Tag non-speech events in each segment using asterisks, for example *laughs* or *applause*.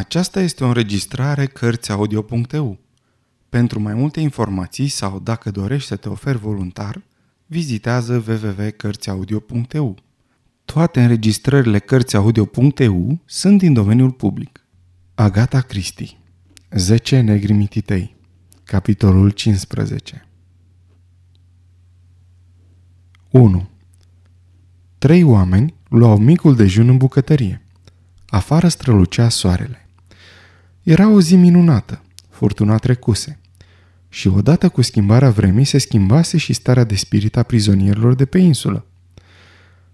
Aceasta este o înregistrare Cărțiaudio.eu. Pentru mai multe informații sau dacă dorești să te oferi voluntar, vizitează www.cărțiaudio.eu. Toate înregistrările Cărțiaudio.eu sunt din domeniul public. Agata Cristi 10 negri mititei Capitolul 15 1. Trei oameni luau micul dejun în bucătărie. Afară strălucea soarele. Era o zi minunată, furtuna trecuse. Și odată cu schimbarea vremii se schimbase și starea de spirit a prizonierilor de pe insulă.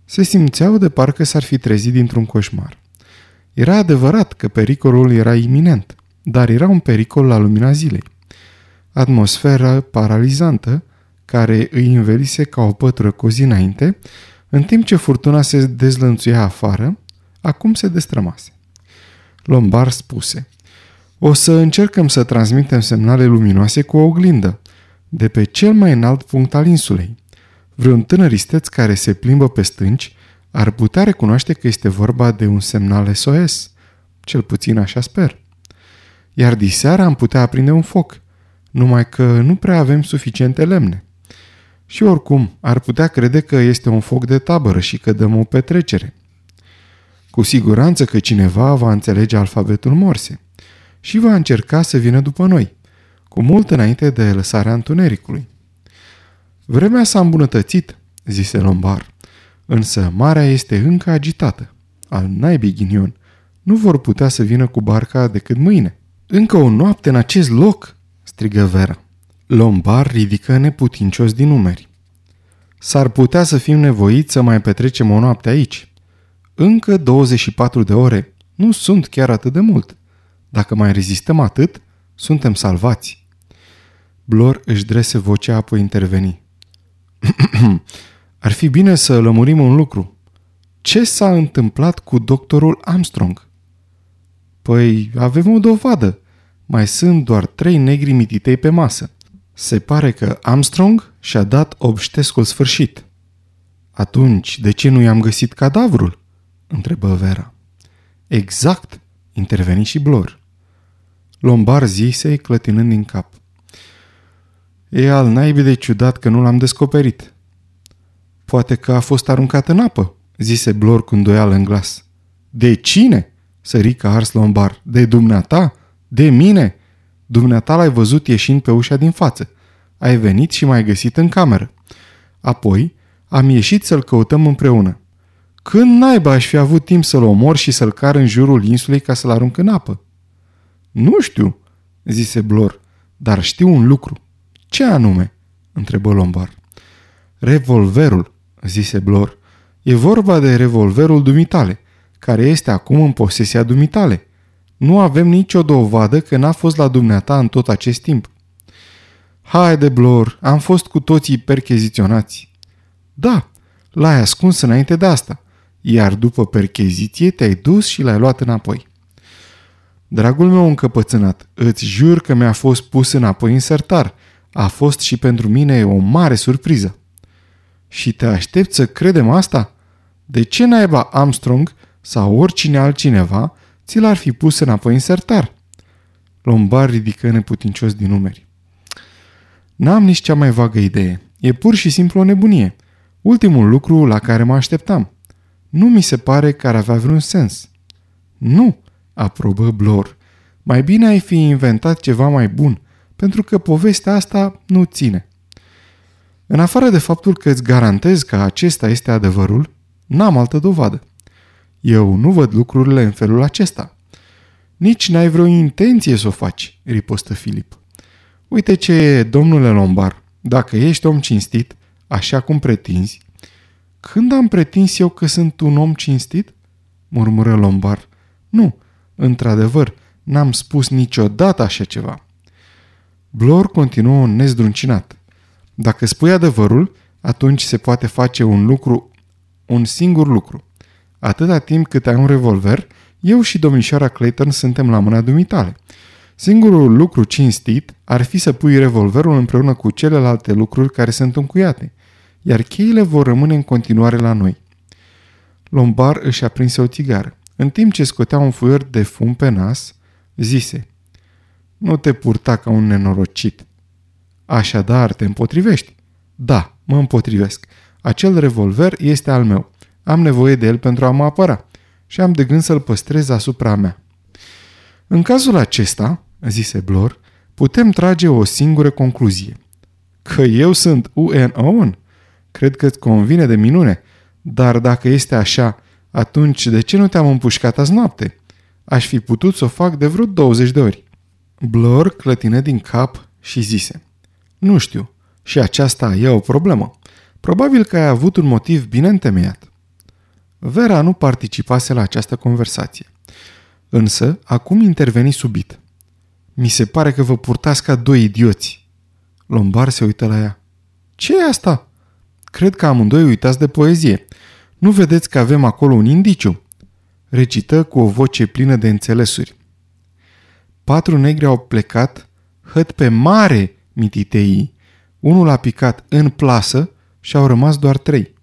Se simțeau de parcă s-ar fi trezit dintr-un coșmar. Era adevărat că pericolul era iminent, dar era un pericol la lumina zilei. Atmosfera paralizantă, care îi învelise ca o pătură cu zi înainte, în timp ce furtuna se dezlănțuia afară, acum se destrămase. Lombard spuse, o să încercăm să transmitem semnale luminoase cu o oglindă, de pe cel mai înalt punct al insulei. Vreun tânăr isteț care se plimbă pe stânci ar putea recunoaște că este vorba de un semnal SOS. Cel puțin așa sper. Iar diseară am putea aprinde un foc, numai că nu prea avem suficiente lemne. Și oricum, ar putea crede că este un foc de tabără și că dăm o petrecere. Cu siguranță că cineva va înțelege alfabetul morse și va încerca să vină după noi, cu mult înainte de lăsarea întunericului. Vremea s-a îmbunătățit, zise Lombar, însă marea este încă agitată. Al naibii ghinion, nu vor putea să vină cu barca decât mâine. Încă o noapte în acest loc, strigă Vera. Lombar ridică neputincios din numeri. S-ar putea să fim nevoiți să mai petrecem o noapte aici. Încă 24 de ore nu sunt chiar atât de mult. Dacă mai rezistăm atât, suntem salvați. Blor își drese vocea, apoi interveni. *clears throat* Ar fi bine să lămurim un lucru. Ce s-a întâmplat cu doctorul Armstrong? Păi, avem o dovadă. Mai sunt doar trei negri mititei pe masă. Se pare că Armstrong și-a dat obștescul sfârșit. Atunci, de ce nu i-am găsit cadavrul? întrebă Vera. Exact, interveni și Blor. Lombar zise, clătinând din cap. E al naibii de ciudat că nu l-am descoperit. Poate că a fost aruncat în apă, zise Blor cu îndoială în glas. De cine? Sărică ars Lombar. De dumneata? De mine? Dumneata l-ai văzut ieșind pe ușa din față. Ai venit și m-ai găsit în cameră. Apoi am ieșit să-l căutăm împreună. Când naiba aș fi avut timp să-l omor și să-l car în jurul insulei ca să-l arunc în apă? Nu știu, zise Blor, dar știu un lucru. Ce anume? întrebă Lombar. Revolverul, zise Blor. E vorba de revolverul dumitale, care este acum în posesia dumitale. Nu avem nicio dovadă că n-a fost la dumneata în tot acest timp. Haide, Blor, am fost cu toții percheziționați. Da, l-ai ascuns înainte de asta, iar după percheziție te-ai dus și l-ai luat înapoi. Dragul meu încăpățânat, îți jur că mi-a fost pus înapoi în sertar. A fost și pentru mine o mare surpriză. Și te aștept să credem asta? De ce naiba Armstrong sau oricine altcineva ți l-ar fi pus înapoi în sertar? Lombar ridică neputincios din numeri. N-am nici cea mai vagă idee. E pur și simplu o nebunie. Ultimul lucru la care mă așteptam. Nu mi se pare că ar avea vreun sens. Nu, aprobă Blor. Mai bine ai fi inventat ceva mai bun, pentru că povestea asta nu ține. În afară de faptul că îți garantez că acesta este adevărul, n-am altă dovadă. Eu nu văd lucrurile în felul acesta. Nici n-ai vreo intenție să o faci, ripostă Filip. Uite ce e, domnule Lombar, dacă ești om cinstit, așa cum pretinzi, când am pretins eu că sunt un om cinstit? murmură Lombar. Nu, într-adevăr, n-am spus niciodată așa ceva. Blor continuă nezdruncinat. Dacă spui adevărul, atunci se poate face un lucru, un singur lucru. Atâta timp cât ai un revolver, eu și domnișoara Clayton suntem la mâna dumitale. Singurul lucru cinstit ar fi să pui revolverul împreună cu celelalte lucruri care sunt încuiate, iar cheile vor rămâne în continuare la noi. Lombar își aprinse o țigară. În timp ce scotea un fuior de fum pe nas, zise Nu te purta ca un nenorocit. Așadar, te împotrivești? Da, mă împotrivesc. Acel revolver este al meu. Am nevoie de el pentru a mă apăra și am de gând să-l păstrez asupra mea. În cazul acesta, zise Blor, putem trage o singură concluzie. Că eu sunt UN Owen? Cred că îți convine de minune, dar dacă este așa, atunci de ce nu te-am împușcat azi noapte? Aș fi putut să o fac de vreo 20 de ori. Blor clătine din cap și zise, Nu știu, și aceasta e o problemă. Probabil că ai avut un motiv bine întemeiat. Vera nu participase la această conversație. Însă, acum interveni subit. Mi se pare că vă purtați ca doi idioți. Lombar se uită la ea. ce e asta? Cred că amândoi uitați de poezie. Nu vedeți că avem acolo un indiciu? Recită cu o voce plină de înțelesuri. Patru negri au plecat, hăt pe mare mititeii. Unul a picat în plasă și au rămas doar trei.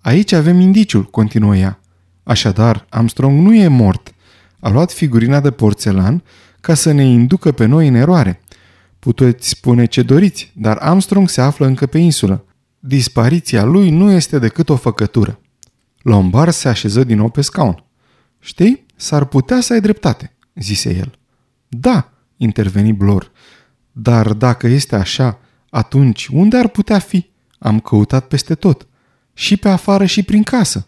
Aici avem indiciul, continuă ea. Așadar, Armstrong nu e mort. A luat figurina de porțelan ca să ne inducă pe noi în eroare. Puteți spune ce doriți, dar Armstrong se află încă pe insulă. Dispariția lui nu este decât o făcătură. Lombard se așeză din nou pe scaun. Știi, s-ar putea să ai dreptate, zise el. Da, interveni Blor. Dar dacă este așa, atunci unde ar putea fi? Am căutat peste tot. Și pe afară și prin casă.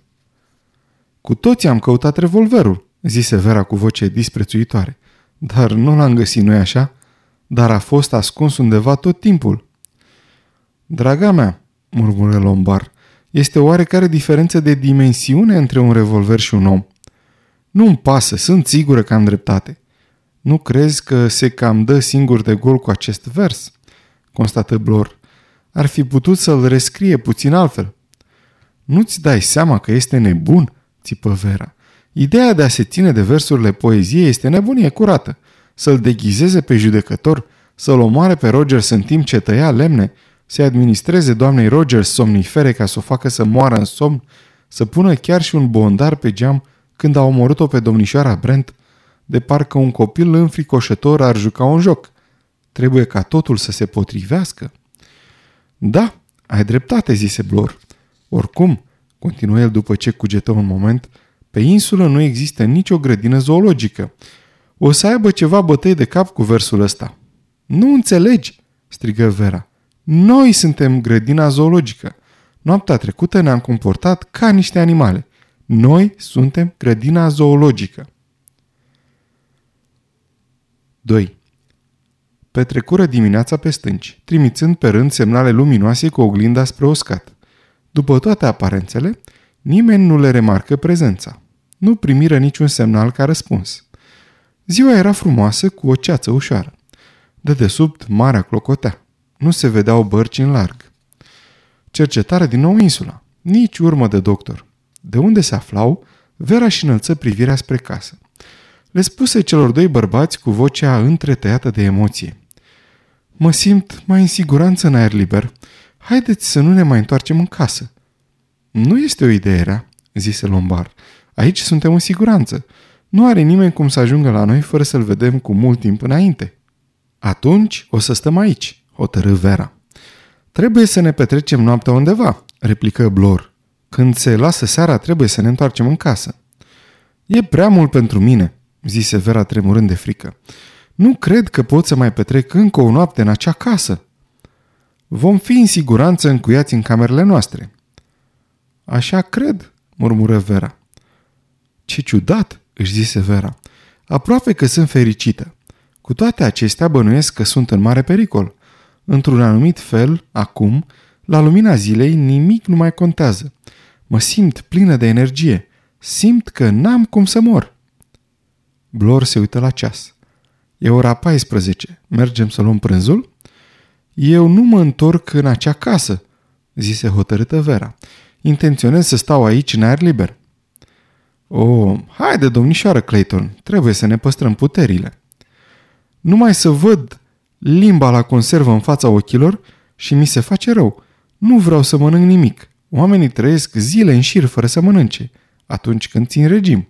Cu toții am căutat revolverul, zise Vera cu voce disprețuitoare. Dar nu l-am găsit, nu-i așa? Dar a fost ascuns undeva tot timpul. Draga mea, murmură Lombar, este oarecare diferență de dimensiune între un revolver și un om. Nu-mi pasă, sunt sigură că am dreptate. Nu crezi că se cam dă singur de gol cu acest vers? Constată Blor. Ar fi putut să-l rescrie puțin altfel. Nu-ți dai seama că este nebun? țipă Vera. Ideea de a se ține de versurile poeziei este nebunie curată. Să-l deghizeze pe judecător, să-l omoare pe Rogers în timp ce tăia lemne, să-i administreze doamnei Rogers somnifere ca să o facă să moară în somn, să pună chiar și un bondar pe geam când a omorât-o pe domnișoara Brent, de parcă un copil înfricoșător ar juca un joc. Trebuie ca totul să se potrivească. Da, ai dreptate, zise Blor. Oricum, continuă el după ce cugetă un moment, pe insulă nu există nicio grădină zoologică. O să aibă ceva bătăi de cap cu versul ăsta. Nu înțelegi, strigă Vera. Noi suntem grădina zoologică. Noaptea trecută ne-am comportat ca niște animale. Noi suntem grădina zoologică. 2. Petrecură dimineața pe stânci, trimițând pe rând semnale luminoase cu oglinda spre uscat. După toate aparențele, nimeni nu le remarcă prezența. Nu primiră niciun semnal ca răspuns. Ziua era frumoasă cu o ceață ușoară. De desubt, marea clocotea. Nu se vedeau bărci în larg. Cercetare din nou insula. Nici urmă de doctor. De unde se aflau, Vera și înălță privirea spre casă. Le spuse celor doi bărbați cu vocea întretăiată de emoție. Mă simt mai în siguranță în aer liber. Haideți să nu ne mai întoarcem în casă. Nu este o idee rea, zise Lombar. Aici suntem în siguranță. Nu are nimeni cum să ajungă la noi fără să-l vedem cu mult timp înainte. Atunci o să stăm aici, hotărâ Vera. Trebuie să ne petrecem noaptea undeva, replică Blor. Când se lasă seara, trebuie să ne întoarcem în casă. E prea mult pentru mine, zise Vera tremurând de frică. Nu cred că pot să mai petrec încă o noapte în acea casă. Vom fi în siguranță încuiați în camerele noastre. Așa cred, murmură Vera. Ce ciudat, își zise Vera. Aproape că sunt fericită. Cu toate acestea bănuiesc că sunt în mare pericol. Într-un anumit fel, acum, la lumina zilei, nimic nu mai contează. Mă simt plină de energie. Simt că n-am cum să mor. Blor se uită la ceas. E ora 14. Mergem să luăm prânzul? Eu nu mă întorc în acea casă, zise hotărâtă Vera. Intenționez să stau aici în aer liber. O, oh, haide, domnișoară Clayton, trebuie să ne păstrăm puterile. Numai să văd limba la conservă în fața ochilor și mi se face rău. Nu vreau să mănânc nimic. Oamenii trăiesc zile în șir fără să mănânce, atunci când țin regim.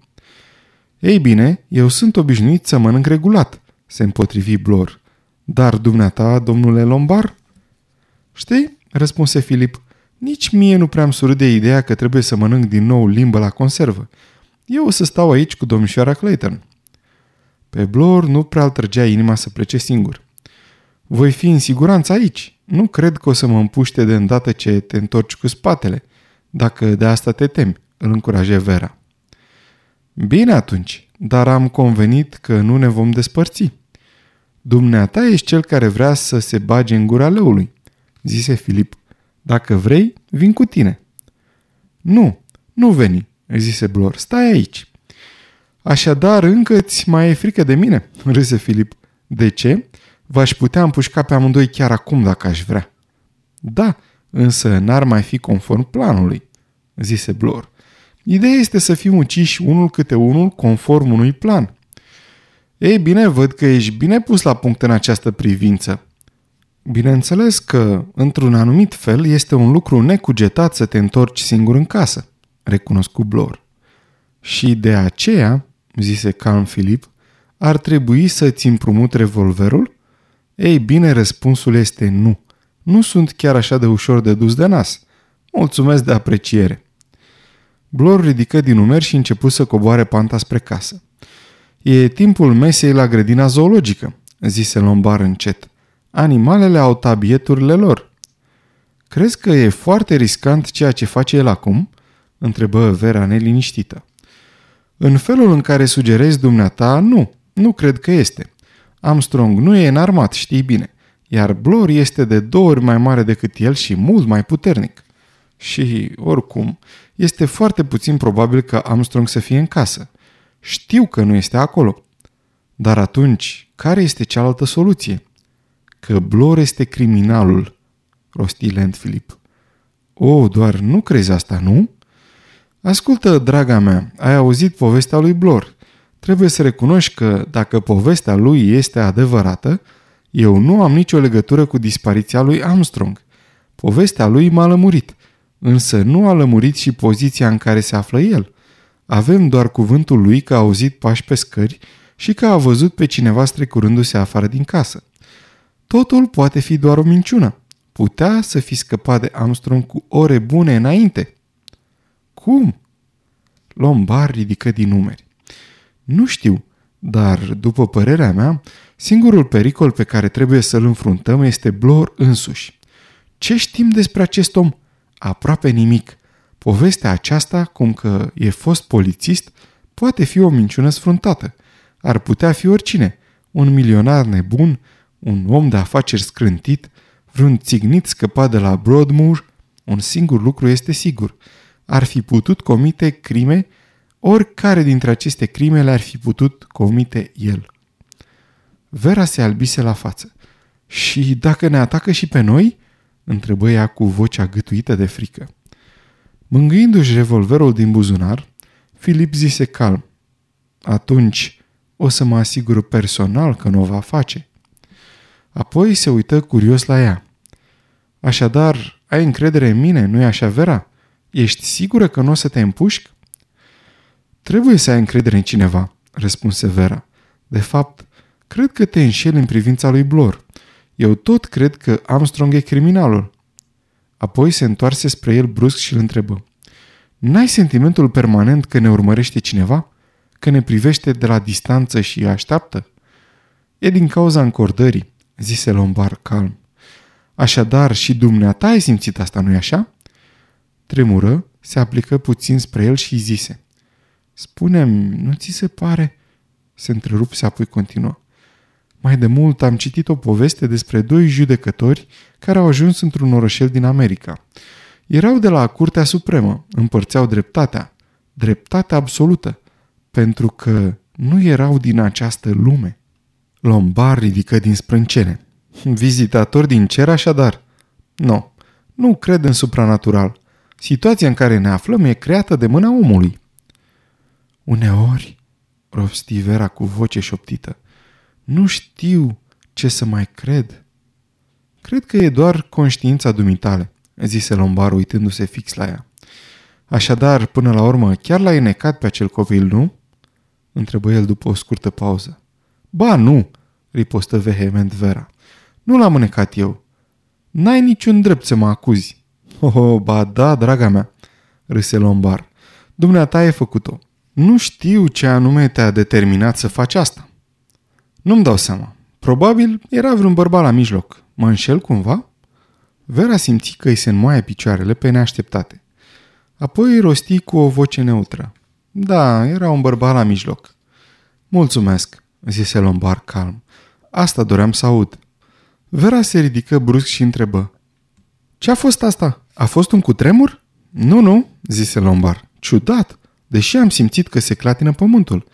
Ei bine, eu sunt obișnuit să mănânc regulat, se împotrivi Blor. Dar dumneata, domnule Lombar? Știi, răspunse Filip, nici mie nu prea am surât de ideea că trebuie să mănânc din nou limbă la conservă. Eu o să stau aici cu domnișoara Clayton. Pe Blor nu prea îl trăgea inima să plece singur. Voi fi în siguranță aici. Nu cred că o să mă împuște de îndată ce te întorci cu spatele, dacă de asta te temi, îl încuraje Vera. Bine atunci, dar am convenit că nu ne vom despărți. Dumneata ești cel care vrea să se bage în gura leului, zise Filip. Dacă vrei, vin cu tine. Nu, nu veni, zise Blor, stai aici. Așadar, încă ți mai e frică de mine, *laughs* râse Filip. De ce? V-aș putea împușca pe amândoi chiar acum dacă aș vrea. Da, însă n-ar mai fi conform planului, zise Blor. Ideea este să fim uciși unul câte unul conform unui plan. Ei bine, văd că ești bine pus la punct în această privință. Bineînțeles că, într-un anumit fel, este un lucru necugetat să te întorci singur în casă, recunoscu Blor. Și de aceea, zise calm Filip, ar trebui să-ți împrumut revolverul? Ei bine, răspunsul este nu. Nu sunt chiar așa de ușor de dus de nas. Mulțumesc de apreciere. Blor ridică din umeri și începu să coboare panta spre casă. E timpul mesei la grădina zoologică, zise Lombar încet. Animalele au tabieturile lor. Crezi că e foarte riscant ceea ce face el acum? întrebă Vera neliniștită. În felul în care sugerezi dumneata, nu, nu cred că este. Armstrong nu e înarmat, știi bine, iar Blor este de două ori mai mare decât el și mult mai puternic. Și, oricum, este foarte puțin probabil ca Armstrong să fie în casă. Știu că nu este acolo. Dar atunci, care este cealaltă soluție? Că Blor este criminalul, rosti lent Filip. O, doar nu crezi asta, nu? Ascultă, draga mea, ai auzit povestea lui Blor. Trebuie să recunoști că, dacă povestea lui este adevărată, eu nu am nicio legătură cu dispariția lui Armstrong. Povestea lui m-a lămurit, însă nu a lămurit și poziția în care se află el. Avem doar cuvântul lui că a auzit pași pe scări și că a văzut pe cineva strecurându-se afară din casă. Totul poate fi doar o minciună. Putea să fi scăpat de Armstrong cu ore bune înainte. Cum? Lombar ridică din numeri. Nu știu, dar, după părerea mea, singurul pericol pe care trebuie să-l înfruntăm este Blor însuși. Ce știm despre acest om? Aproape nimic. Povestea aceasta, cum că e fost polițist, poate fi o minciună sfruntată. Ar putea fi oricine. Un milionar nebun, un om de afaceri scrântit, vreun țignit scăpat de la Broadmoor, un singur lucru este sigur. Ar fi putut comite crime, oricare dintre aceste crime le-ar fi putut comite el. Vera se albise la față. Și dacă ne atacă și pe noi?" întrebă ea cu vocea gâtuită de frică. Mângâindu-și revolverul din buzunar, Filip zise calm. Atunci o să mă asigur personal că nu o va face. Apoi se uită curios la ea. Așadar, ai încredere în mine, nu-i așa, Vera? Ești sigură că nu o să te împușc? Trebuie să ai încredere în cineva, răspunse Vera. De fapt, cred că te înșeli în privința lui Blor. Eu tot cred că Armstrong e criminalul. Apoi se întoarse spre el brusc și îl întrebă. N-ai sentimentul permanent că ne urmărește cineva? Că ne privește de la distanță și așteaptă? E din cauza încordării, zise Lombar calm. Așadar, și dumneata ai simțit asta, nu-i așa? Tremură, se aplică puțin spre el și zise. Spune-mi, nu ți se pare? Se întrerupse, apoi continuă. Mai de mult am citit o poveste despre doi judecători care au ajuns într-un orășel din America. Erau de la Curtea Supremă, împărțeau dreptatea, dreptatea absolută, pentru că nu erau din această lume. Lombar ridică din sprâncene. Vizitator din cer așadar? Nu, nu cred în supranatural. Situația în care ne aflăm e creată de mâna omului. Uneori, rosti Vera cu voce șoptită, nu știu ce să mai cred. Cred că e doar conștiința dumitale, zise Lombar uitându-se fix la ea. Așadar, până la urmă, chiar l-ai necat pe acel copil, nu? întrebă el după o scurtă pauză. Ba, nu, ripostă vehement Vera. Nu l-am mânecat eu. N-ai niciun drept să mă acuzi. Oh, ba da, draga mea, râse Lombar. Dumneata ai făcut-o. Nu știu ce anume te-a determinat să faci asta. Nu-mi dau seama. Probabil era vreun bărbat la mijloc. Mă înșel cumva? Vera simți că îi se înmoaie picioarele pe neașteptate. Apoi rosti cu o voce neutră. Da, era un bărbat la mijloc. Mulțumesc, zise Lombar calm. Asta doream să aud. Vera se ridică brusc și întrebă. Ce a fost asta? A fost un cutremur? Nu, nu, zise Lombar. Ciudat, deși am simțit că se clatină pământul.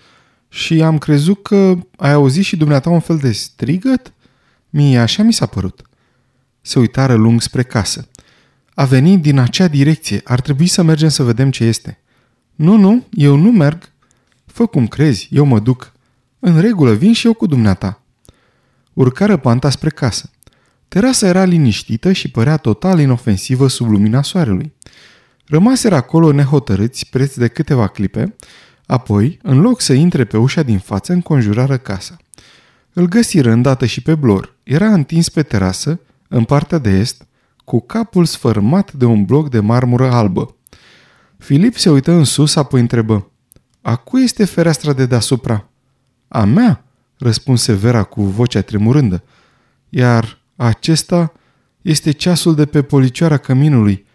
Și am crezut că ai auzit și dumneata un fel de strigăt? Mie așa mi s-a părut. Se uitară lung spre casă. A venit din acea direcție. Ar trebui să mergem să vedem ce este. Nu, nu, eu nu merg. Fă cum crezi, eu mă duc. În regulă, vin și eu cu dumneata. Urcară panta spre casă. Terasa era liniștită și părea total inofensivă sub lumina soarelui. Rămaseră acolo nehotărâți preț de câteva clipe, apoi, în loc să intre pe ușa din față, înconjurară casa. Îl găsiră îndată și pe Blor. Era întins pe terasă, în partea de est, cu capul sfărmat de un bloc de marmură albă. Filip se uită în sus, apoi întrebă. A cui este fereastra de deasupra? A mea, răspunse Vera cu vocea tremurândă. Iar acesta este ceasul de pe policioara căminului.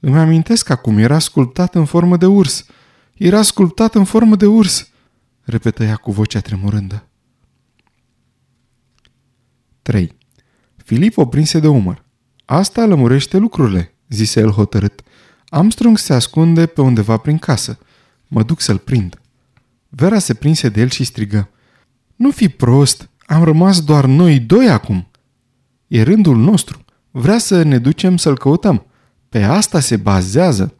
Îmi amintesc acum, era sculptat în formă de urs. Era sculptat în formă de urs, repetă ea cu vocea tremurândă. 3. Filip o prinse de umăr. Asta lămurește lucrurile, zise el hotărât. Armstrong se ascunde pe undeva prin casă. Mă duc să-l prind. Vera se prinse de el și strigă. Nu fi prost, am rămas doar noi doi acum. E rândul nostru. Vrea să ne ducem să-l căutăm. Pe asta se bazează.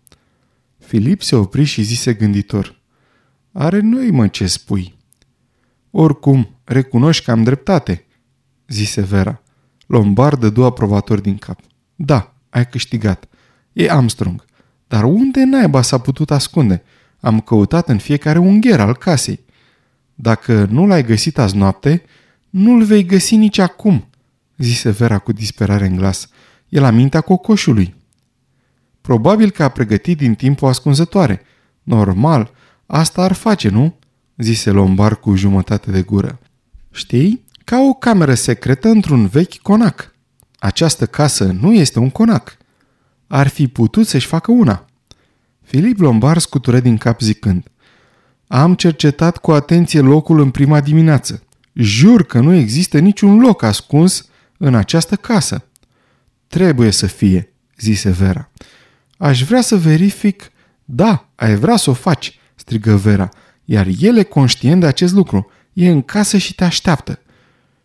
Filip se opri și zise gânditor. Are noi, mă, ce spui. Oricum, recunoști că am dreptate, zise Vera. Lombard dădu aprovator din cap. Da, ai câștigat. E Armstrong. Dar unde naiba s-a putut ascunde? Am căutat în fiecare ungher al casei. Dacă nu l-ai găsit azi noapte, nu-l vei găsi nici acum, zise Vera cu disperare în glas. E la mintea cocoșului. Probabil că a pregătit din timp o ascunzătoare. Normal, asta ar face, nu? zise Lombar cu jumătate de gură. Știi? Ca o cameră secretă într-un vechi conac. Această casă nu este un conac. Ar fi putut să-și facă una. Filip Lombar scutură din cap zicând Am cercetat cu atenție locul în prima dimineață. Jur că nu există niciun loc ascuns în această casă. Trebuie să fie, zise Vera. Aș vrea să verific... Da, ai vrea să o faci, strigă Vera, iar el e conștient de acest lucru. E în casă și te așteaptă.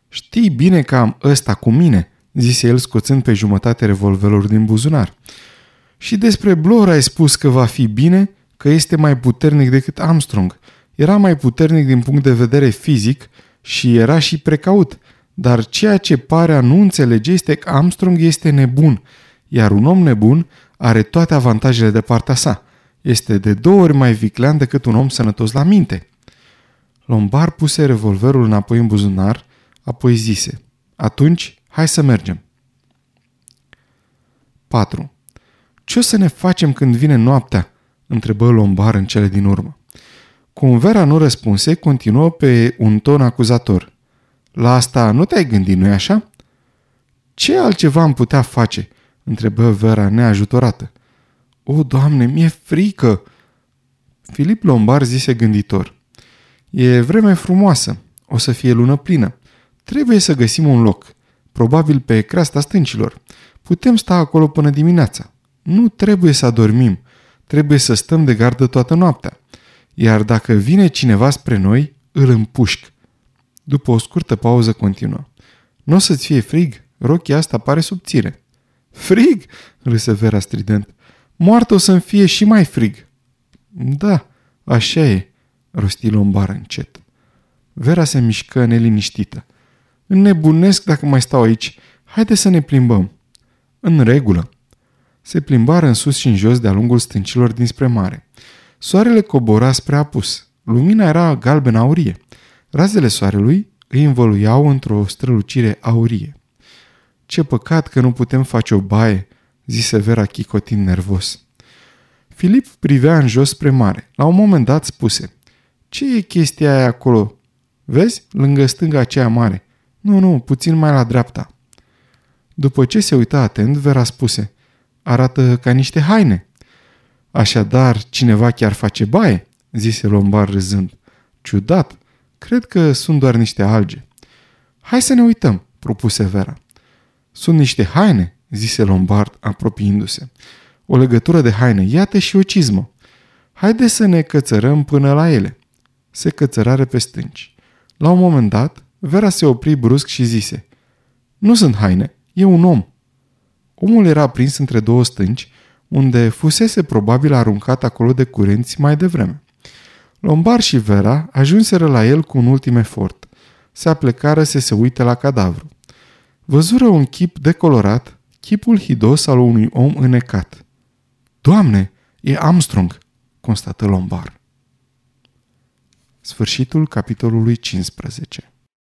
Știi bine că am ăsta cu mine, zise el scoțând pe jumătate revolverul din buzunar. Și despre Blor ai spus că va fi bine, că este mai puternic decât Armstrong. Era mai puternic din punct de vedere fizic și era și precaut. Dar ceea ce pare a nu înțelege este că Armstrong este nebun, iar un om nebun are toate avantajele de partea sa. Este de două ori mai viclean decât un om sănătos la minte. Lombar puse revolverul înapoi în buzunar, apoi zise, atunci hai să mergem. 4. Ce o să ne facem când vine noaptea?" întrebă Lombar în cele din urmă. Cum Vera nu răspunse, continuă pe un ton acuzator. La asta nu te-ai gândit, nu-i așa? Ce altceva am putea face? Întrebă Vera neajutorată. O, Doamne, mi-e frică! Filip Lombar zise gânditor. E vreme frumoasă, o să fie lună plină. Trebuie să găsim un loc, probabil pe creasta stâncilor. Putem sta acolo până dimineața. Nu trebuie să adormim, trebuie să stăm de gardă toată noaptea. Iar dacă vine cineva spre noi, îl împușc. După o scurtă pauză continuă. Nu o să-ți fie frig? Rochia asta pare subțire. Frig? râse Vera strident. Moartă o să-mi fie și mai frig. Da, așa e, rosti Lombar încet. Vera se mișcă neliniștită. Înnebunesc dacă mai stau aici. Haide să ne plimbăm. În regulă. Se plimbară în sus și în jos de-a lungul stâncilor dinspre mare. Soarele cobora spre apus. Lumina era galben aurie. Razele soarelui îi învăluiau într-o strălucire aurie. Ce păcat că nu putem face o baie, zise Vera chicotind nervos. Filip privea în jos spre mare. La un moment dat spuse, Ce e chestia aia acolo? Vezi? Lângă stânga aceea mare. Nu, nu, puțin mai la dreapta. După ce se uita atent, Vera spuse, Arată ca niște haine. Așadar, cineva chiar face baie? zise Lombar râzând. Ciudat, cred că sunt doar niște alge. Hai să ne uităm, propuse Vera. Sunt niște haine, zise Lombard apropiindu-se. O legătură de haine, iată și o cizmă. Haide să ne cățărăm până la ele. Se cățărare pe stânci. La un moment dat, Vera se opri brusc și zise Nu sunt haine, e un om. Omul era prins între două stânci, unde fusese probabil aruncat acolo de curenți mai devreme. Lombar și Vera ajunseră la el cu un ultim efort. Se aplecară să se uite la cadavru. Văzură un chip decolorat, chipul hidos al unui om înecat. Doamne, e Armstrong, constată Lombar. Sfârșitul capitolului 15